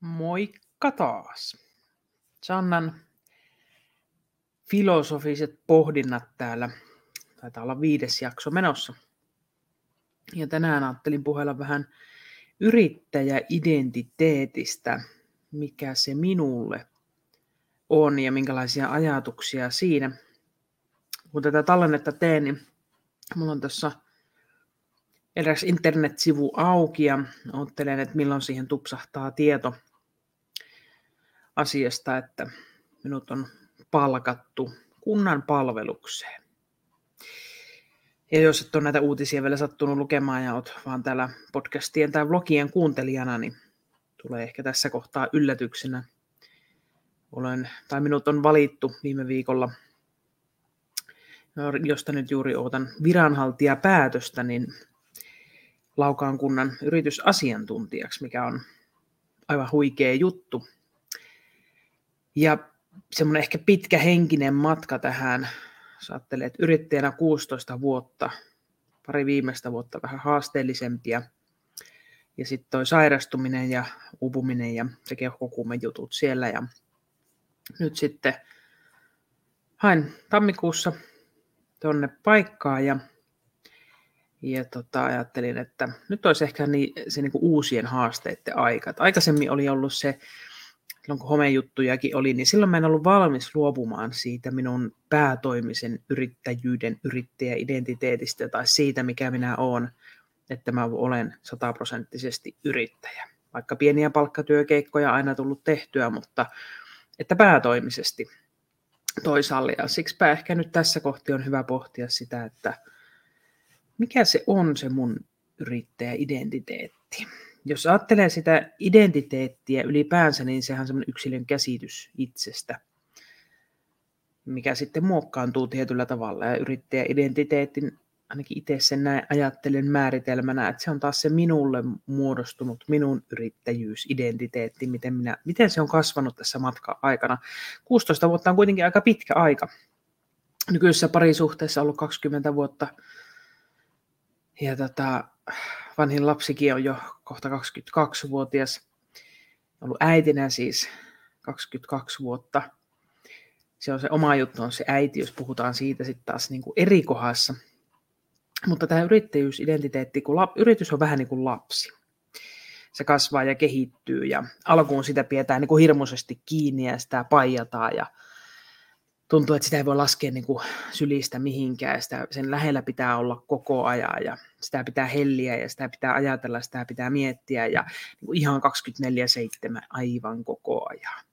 Moikka taas. Sannan filosofiset pohdinnat täällä. Taitaa olla viides jakso menossa. Ja tänään ajattelin puhella vähän yrittäjäidentiteetistä, mikä se minulle on ja minkälaisia ajatuksia siinä. Kun tätä tallennetta teen, niin mulla on tuossa eräs internetsivu auki ja ottelen, että milloin siihen tupsahtaa tieto asiasta, että minut on palkattu kunnan palvelukseen. Ja jos et ole näitä uutisia vielä sattunut lukemaan ja olet vaan täällä podcastien tai vlogien kuuntelijana, niin tulee ehkä tässä kohtaa yllätyksenä. Olen, tai minut on valittu viime viikolla, josta nyt juuri odotan viranhaltijapäätöstä, niin Laukaan kunnan yritysasiantuntijaksi, mikä on aivan huikea juttu. Ja semmoinen ehkä pitkä henkinen matka tähän. Saattelee, että yrittäjänä 16 vuotta, pari viimeistä vuotta vähän haasteellisempia. Ja sitten toi sairastuminen ja uupuminen ja se jutut siellä. Ja nyt sitten hain tammikuussa tuonne paikkaa ja, ja tota, ajattelin, että nyt olisi ehkä niin, se niin kuin uusien haasteiden aika. aikaisemmin oli ollut se silloin kun homejuttujakin oli, niin silloin mä en ollut valmis luopumaan siitä minun päätoimisen yrittäjyyden, yrittäjäidentiteetistä tai siitä, mikä minä olen, että mä olen sataprosenttisesti yrittäjä. Vaikka pieniä palkkatyökeikkoja aina tullut tehtyä, mutta että päätoimisesti toisaalle. Ja siksipä ehkä nyt tässä kohti on hyvä pohtia sitä, että mikä se on se mun yrittäjäidentiteetti jos ajattelee sitä identiteettiä ylipäänsä, niin sehän on semmoinen yksilön käsitys itsestä, mikä sitten muokkaantuu tietyllä tavalla. Ja yrittäjäidentiteetin, ainakin itse sen näin ajattelen määritelmänä, että se on taas se minulle muodostunut minun yrittäjyysidentiteetti, miten, minä, miten se on kasvanut tässä matka-aikana. 16 vuotta on kuitenkin aika pitkä aika. Nykyisessä parisuhteessa ollut 20 vuotta. Ja tota, vanhin lapsikin on jo kohta 22-vuotias. Ollut äitinä siis 22 vuotta. Se on se oma juttu, on se äiti, jos puhutaan siitä sitten taas niin kuin eri kohdassa. Mutta tämä yrittäjyysidentiteetti, kun lap, yritys on vähän niin kuin lapsi. Se kasvaa ja kehittyy ja alkuun sitä pidetään niin kuin hirmuisesti kiinni ja sitä paijataan ja tuntuu, että sitä ei voi laskea niin kuin sylistä mihinkään. Sitä, sen lähellä pitää olla koko ajan ja sitä pitää helliä ja sitä pitää ajatella, sitä pitää miettiä ja niin kuin ihan 24-7 aivan koko ajan.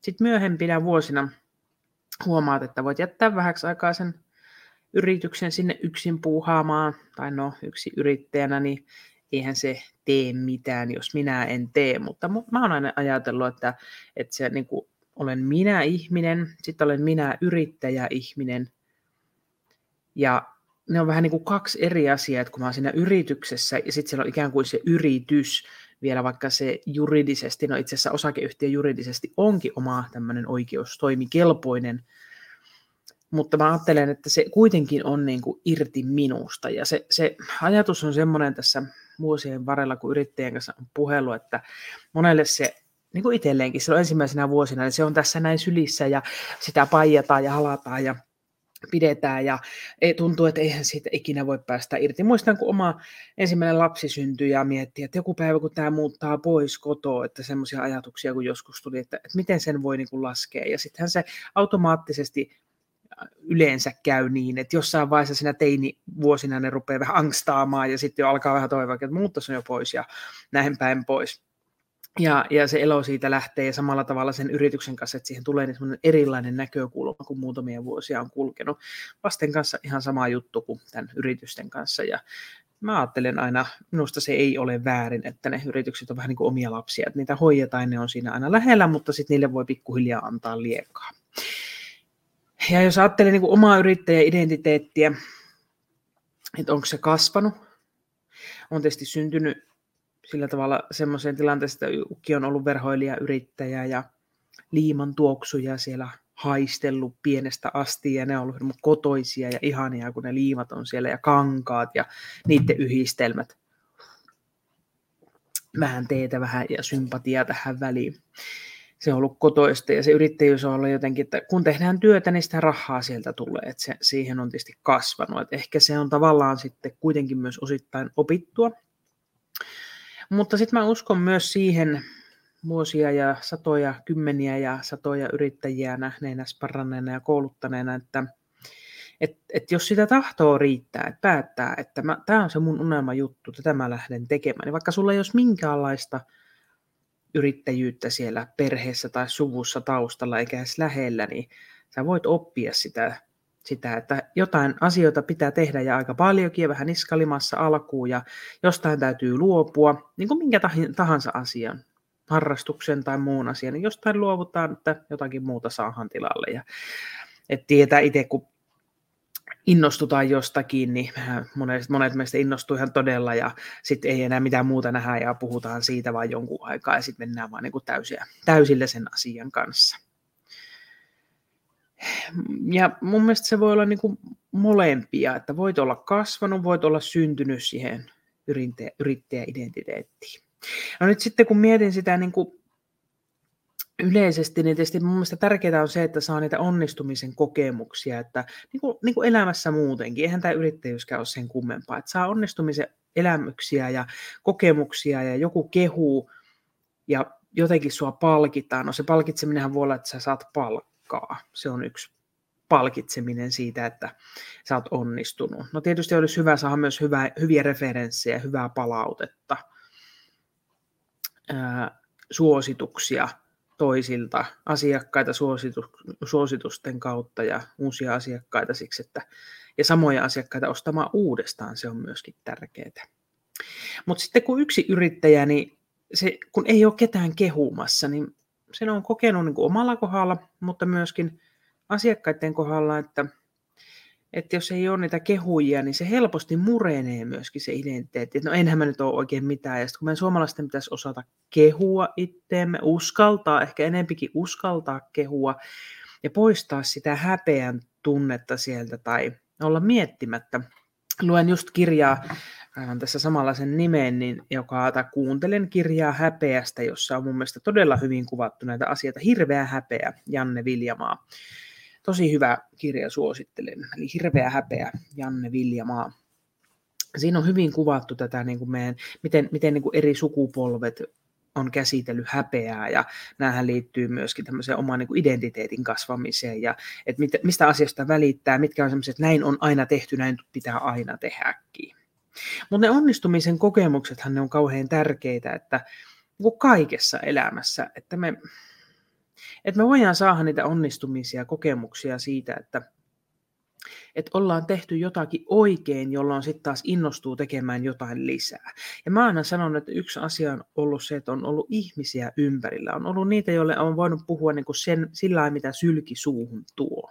Sitten myöhempinä vuosina huomaat, että voit jättää vähäksi aikaa sen yrityksen sinne yksin puuhaamaan, tai no yksi yrittäjänä, niin eihän se tee mitään, jos minä en tee, mutta mä oon aina ajatellut, että, että se niin kuin olen minä ihminen, sitten olen minä yrittäjä ihminen. Ja ne on vähän niin kuin kaksi eri asiaa, että kun mä oon siinä yrityksessä ja sitten siellä on ikään kuin se yritys, vielä vaikka se juridisesti, no itse asiassa osakeyhtiö juridisesti onkin oma tämmöinen oikeustoimikelpoinen, mutta mä ajattelen, että se kuitenkin on niin kuin irti minusta ja se, se ajatus on semmoinen tässä vuosien varrella, kun yrittäjän kanssa on puhelu, että monelle se niin kuin itselleenkin silloin ensimmäisenä vuosina, niin se on tässä näin sylissä ja sitä paijataan ja halataan ja pidetään ja ei, tuntuu, että eihän siitä ikinä voi päästä irti. Muistan, kun oma ensimmäinen lapsi syntyi ja mietti, että joku päivä, kun tämä muuttaa pois kotoa, että semmoisia ajatuksia kun joskus tuli, että, että miten sen voi niin kuin laskea. Ja sittenhän se automaattisesti yleensä käy niin, että jossain vaiheessa siinä teini vuosina ne rupeaa vähän angstaamaan ja sitten jo alkaa vähän toivoa, että on jo pois ja näin päin pois. Ja, ja se elo siitä lähtee samalla tavalla sen yrityksen kanssa, että siihen tulee niin erilainen näkökulma, kun muutamia vuosia on kulkenut. Lasten kanssa ihan sama juttu kuin tämän yritysten kanssa. Ja mä ajattelen aina, minusta se ei ole väärin, että ne yritykset on vähän niin kuin omia lapsia, että niitä hoidetaan, ne on siinä aina lähellä, mutta sitten niille voi pikkuhiljaa antaa liekaa. Ja jos ajattelee niin kuin omaa yrittäjäidentiteettiä, että onko se kasvanut, on tietysti syntynyt sillä tavalla semmoiseen tilanteeseen, että Ukki on ollut verhoilija, yrittäjä ja liiman tuoksuja siellä haistellut pienestä asti ja ne on ollut kotoisia ja ihania, kun ne liimat on siellä ja kankaat ja niiden yhdistelmät. Vähän teetä vähän ja sympatiaa tähän väliin. Se on ollut kotoista ja se yrittäjyys on ollut jotenkin, että kun tehdään työtä, niin sitä rahaa sieltä tulee. Että se, siihen on tietysti kasvanut. Että ehkä se on tavallaan sitten kuitenkin myös osittain opittua. Mutta sitten mä uskon myös siihen, vuosia ja satoja, kymmeniä ja satoja yrittäjiä nähneenä, sparranneena ja kouluttaneena, että et, et jos sitä tahtoo riittää, että päättää, että tämä on se mun unelma juttu, tätä mä lähden tekemään, niin vaikka sulla ei olisi minkäänlaista yrittäjyyttä siellä perheessä tai suvussa taustalla eikä edes lähellä, niin sä voit oppia sitä, sitä, että jotain asioita pitää tehdä ja aika paljonkin ja vähän niskalimassa alkuun ja jostain täytyy luopua, niin kuin minkä tahansa asian harrastuksen tai muun asian, niin jostain luovutaan, että jotakin muuta saahan tilalle. Ja, et tietää itse, kun innostutaan jostakin, niin monet, monet meistä innostuu ihan todella ja sitten ei enää mitään muuta nähdä ja puhutaan siitä vain jonkun aikaa ja sitten mennään vaan niin täysiä, täysillä sen asian kanssa. Ja mun mielestä se voi olla niin kuin molempia, että voit olla kasvanut, voit olla syntynyt siihen yrittäjäidentiteettiin. No nyt sitten kun mietin sitä niin kuin yleisesti, niin tietysti mun mielestä tärkeää on se, että saa niitä onnistumisen kokemuksia, että niin kuin, niin kuin elämässä muutenkin, eihän tämä yrittäjyyskään ole sen kummempaa, että saa onnistumisen elämyksiä ja kokemuksia ja joku kehuu ja jotenkin sua palkitaan. No se palkitseminenhän voi olla, että sä saat palkkaa. Se on yksi palkitseminen siitä, että sä oot onnistunut. No tietysti olisi hyvä saada myös hyvä, hyviä referenssejä, hyvää palautetta – suosituksia toisilta, asiakkaita suositu, suositusten kautta ja uusia asiakkaita siksi, että ja samoja asiakkaita ostamaan uudestaan, se on myöskin tärkeää. Mutta sitten kun yksi yrittäjä, niin se, kun ei ole ketään kehumassa, niin sen on kokenut niin kuin omalla kohdalla, mutta myöskin asiakkaiden kohdalla, että että jos ei ole niitä kehujia, niin se helposti murenee myöskin se identiteetti. no enhän mä nyt ole oikein mitään. Ja sitten kun meidän suomalaisten pitäisi osata kehua itteemme, uskaltaa, ehkä enempikin uskaltaa kehua ja poistaa sitä häpeän tunnetta sieltä tai olla miettimättä. Luen just kirjaa, aivan tässä samalla sen nimen, niin, joka, tai kuuntelen kirjaa häpeästä, jossa on mun mielestä todella hyvin kuvattu näitä asioita. Hirveä häpeä, Janne Viljamaa tosi hyvä kirja suosittelen. Eli Hirveä häpeä, Janne Viljamaa. Siinä on hyvin kuvattu tätä, niin kuin meidän, miten, miten niin kuin eri sukupolvet on käsitellyt häpeää ja näähän liittyy myöskin tämmöiseen oman niin kuin identiteetin kasvamiseen ja että mit, mistä asiasta välittää, mitkä on semmoiset, näin on aina tehty, näin pitää aina tehdäkin. Mutta ne onnistumisen kokemuksethan ne on kauhean tärkeitä, että niin kaikessa elämässä, että me että me voidaan saada niitä onnistumisia, kokemuksia siitä, että, että ollaan tehty jotakin oikein, jolloin sitten taas innostuu tekemään jotain lisää. Ja mä aina sanon, että yksi asia on ollut se, että on ollut ihmisiä ympärillä. On ollut niitä, joille on voinut puhua niin kuin sen, sillä lailla, mitä sylki suuhun tuo.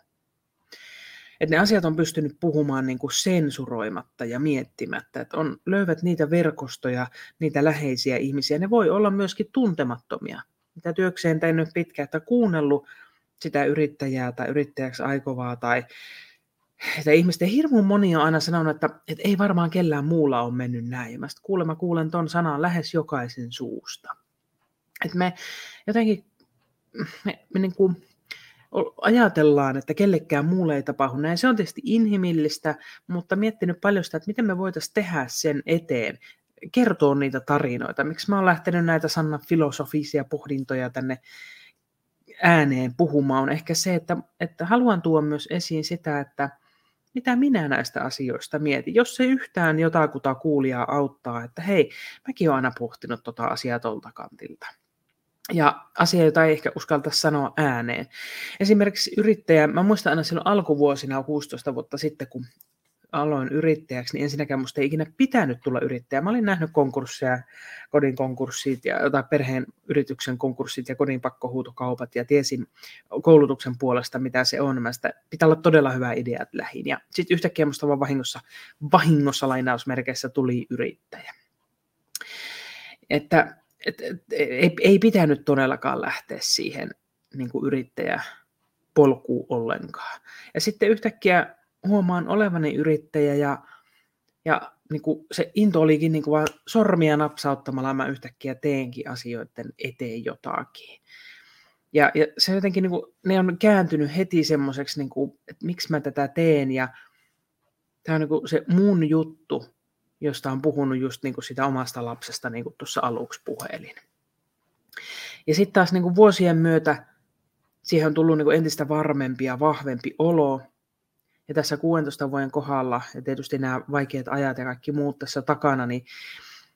Että ne asiat on pystynyt puhumaan niin kuin sensuroimatta ja miettimättä. Että on, löydät niitä verkostoja, niitä läheisiä ihmisiä. Ne voi olla myöskin tuntemattomia mitä työkseen tehnyt pitkään, että kuunnellut sitä yrittäjää tai yrittäjäksi aikovaa tai että ihmisten hirmu moni on aina sanonut, että, että ei varmaan kellään muulla ole mennyt näin. Mä kuulen, mä kuulen ton sanan lähes jokaisen suusta. Että me jotenkin me, me niin kuin ajatellaan, että kellekään muulle ei tapahdu näin. Se on tietysti inhimillistä, mutta miettinyt paljon sitä, että miten me voitaisiin tehdä sen eteen, kertoo niitä tarinoita. Miksi mä oon lähtenyt näitä Sanna filosofisia pohdintoja tänne ääneen puhumaan, on ehkä se, että, että haluan tuoda myös esiin sitä, että mitä minä näistä asioista mietin. Jos se yhtään jotakuta kuulijaa auttaa, että hei, mäkin olen aina pohtinut tota asiaa tuolta kantilta. Ja asia, jota ei ehkä uskalta sanoa ääneen. Esimerkiksi yrittäjä, mä muistan aina silloin alkuvuosina 16 vuotta sitten, kun aloin yrittäjäksi, niin ensinnäkään musta ei ikinä pitänyt tulla yrittäjä. Mä olin nähnyt konkursseja, kodin konkurssit ja tai perheen yrityksen konkurssit ja kodin pakkohuutokaupat ja tiesin koulutuksen puolesta, mitä se on. Mä sitä, pitää olla todella hyvä idea lähin. Ja sitten yhtäkkiä musta vaan vahingossa, vahingossa lainausmerkeissä tuli yrittäjä. Että et, et, ei, ei pitänyt todellakaan lähteä siihen niin yrittäjä polkua ollenkaan. Ja sitten yhtäkkiä huomaan olevani yrittäjä ja, ja niin kuin se into olikin niin kuin vaan sormia napsauttamalla mä yhtäkkiä teenkin asioiden eteen jotakin. Ja, ja se jotenkin, niin kuin, ne on kääntynyt heti semmoiseksi, niin kuin, että miksi mä tätä teen ja tämä on niin kuin se mun juttu, josta on puhunut just niin kuin sitä omasta lapsesta, niin kuin tuossa aluksi puhelin. Ja sitten taas niin kuin vuosien myötä siihen on tullut niin kuin entistä varmempi ja vahvempi olo. Ja tässä 16 vuoden kohdalla, ja tietysti nämä vaikeat ajat ja kaikki muut tässä takana, niin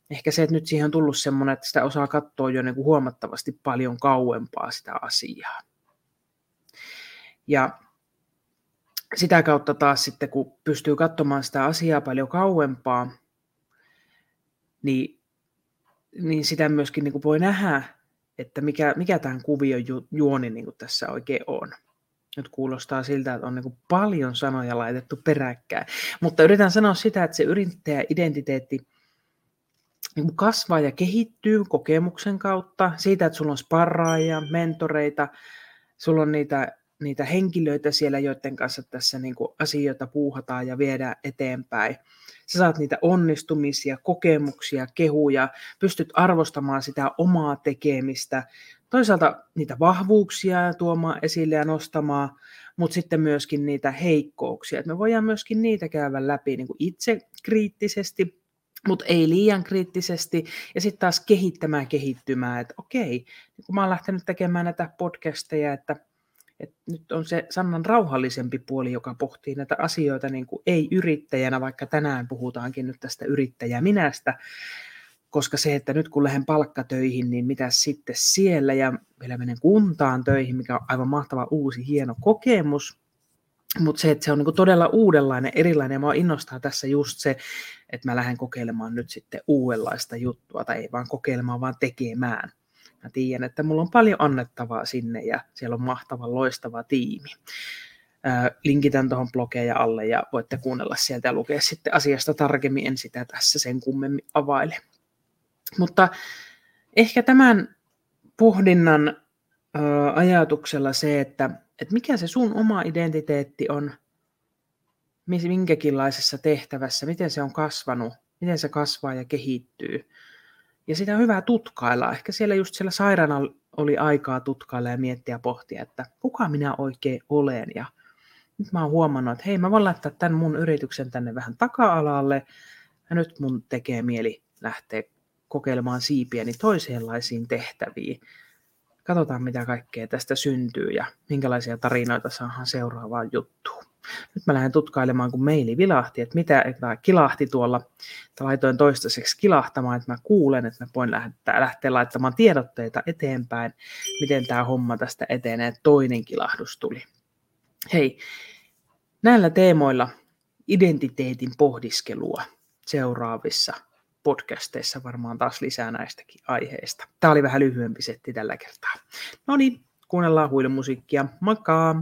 ehkä se, että nyt siihen on tullut semmoinen, että sitä osaa katsoa jo niin kuin huomattavasti paljon kauempaa sitä asiaa. Ja sitä kautta taas sitten, kun pystyy katsomaan sitä asiaa paljon kauempaa, niin, niin sitä myöskin niin kuin voi nähdä, että mikä, mikä tämän kuvion ju, juoni niin kuin tässä oikein on. Nyt kuulostaa siltä, että on niin paljon sanoja laitettu peräkkäin. Mutta yritän sanoa sitä, että se yrittäjä-identiteetti niin kasvaa ja kehittyy kokemuksen kautta. Siitä, että sulla on sparraajia, mentoreita, sulla on niitä niitä henkilöitä siellä, joiden kanssa tässä niin asioita puuhataan ja viedään eteenpäin. Sä saat niitä onnistumisia, kokemuksia, kehuja, pystyt arvostamaan sitä omaa tekemistä, toisaalta niitä vahvuuksia tuomaan esille ja nostamaan, mutta sitten myöskin niitä heikkouksia. Et me voidaan myöskin niitä käydä läpi niin kuin itse kriittisesti, mutta ei liian kriittisesti, ja sitten taas kehittämään kehittymään, että okei, kun mä oon lähtenyt tekemään näitä podcasteja, että et nyt on se Sannan rauhallisempi puoli, joka pohtii näitä asioita niin kuin ei-yrittäjänä, vaikka tänään puhutaankin nyt tästä yrittäjäminästä, koska se, että nyt kun lähden palkkatöihin, niin mitä sitten siellä, ja vielä menen kuntaan töihin, mikä on aivan mahtava uusi, hieno kokemus, mutta se, että se on niin todella uudenlainen, erilainen, ja mua innostaa tässä just se, että mä lähden kokeilemaan nyt sitten uudenlaista juttua, tai ei vaan kokeilemaan, vaan tekemään. Mä tiedän, että mulla on paljon annettavaa sinne ja siellä on mahtava, loistava tiimi. Linkitän tuohon blogeja alle ja voitte kuunnella sieltä ja lukea sitten asiasta tarkemmin. En sitä tässä sen kummemmin availe. Mutta ehkä tämän pohdinnan ajatuksella se, että, että mikä se sun oma identiteetti on, minkäkinlaisessa tehtävässä, miten se on kasvanut, miten se kasvaa ja kehittyy, ja sitä on hyvä tutkailla. Ehkä siellä just siellä sairaana oli aikaa tutkailla ja miettiä ja pohtia, että kuka minä oikein olen. Ja nyt mä oon huomannut, että hei, mä voin laittaa tämän mun yrityksen tänne vähän taka-alalle. Ja nyt mun tekee mieli lähteä kokeilemaan siipiäni toisenlaisiin tehtäviin. Katsotaan, mitä kaikkea tästä syntyy ja minkälaisia tarinoita saadaan seuraavaan juttuun. Nyt mä lähden tutkailemaan, kun meili vilahti, että mitä että kilahti tuolla. Että laitoin toistaiseksi kilahtamaan, että mä kuulen, että mä voin lähteä, lähteä laittamaan tiedotteita eteenpäin, miten tämä homma tästä etenee. Toinen kilahdus tuli. Hei, näillä teemoilla identiteetin pohdiskelua seuraavissa podcasteissa varmaan taas lisää näistäkin aiheista. Tämä oli vähän lyhyempi setti tällä kertaa. No niin, kuunnellaan huilumusiikkia. Moikka!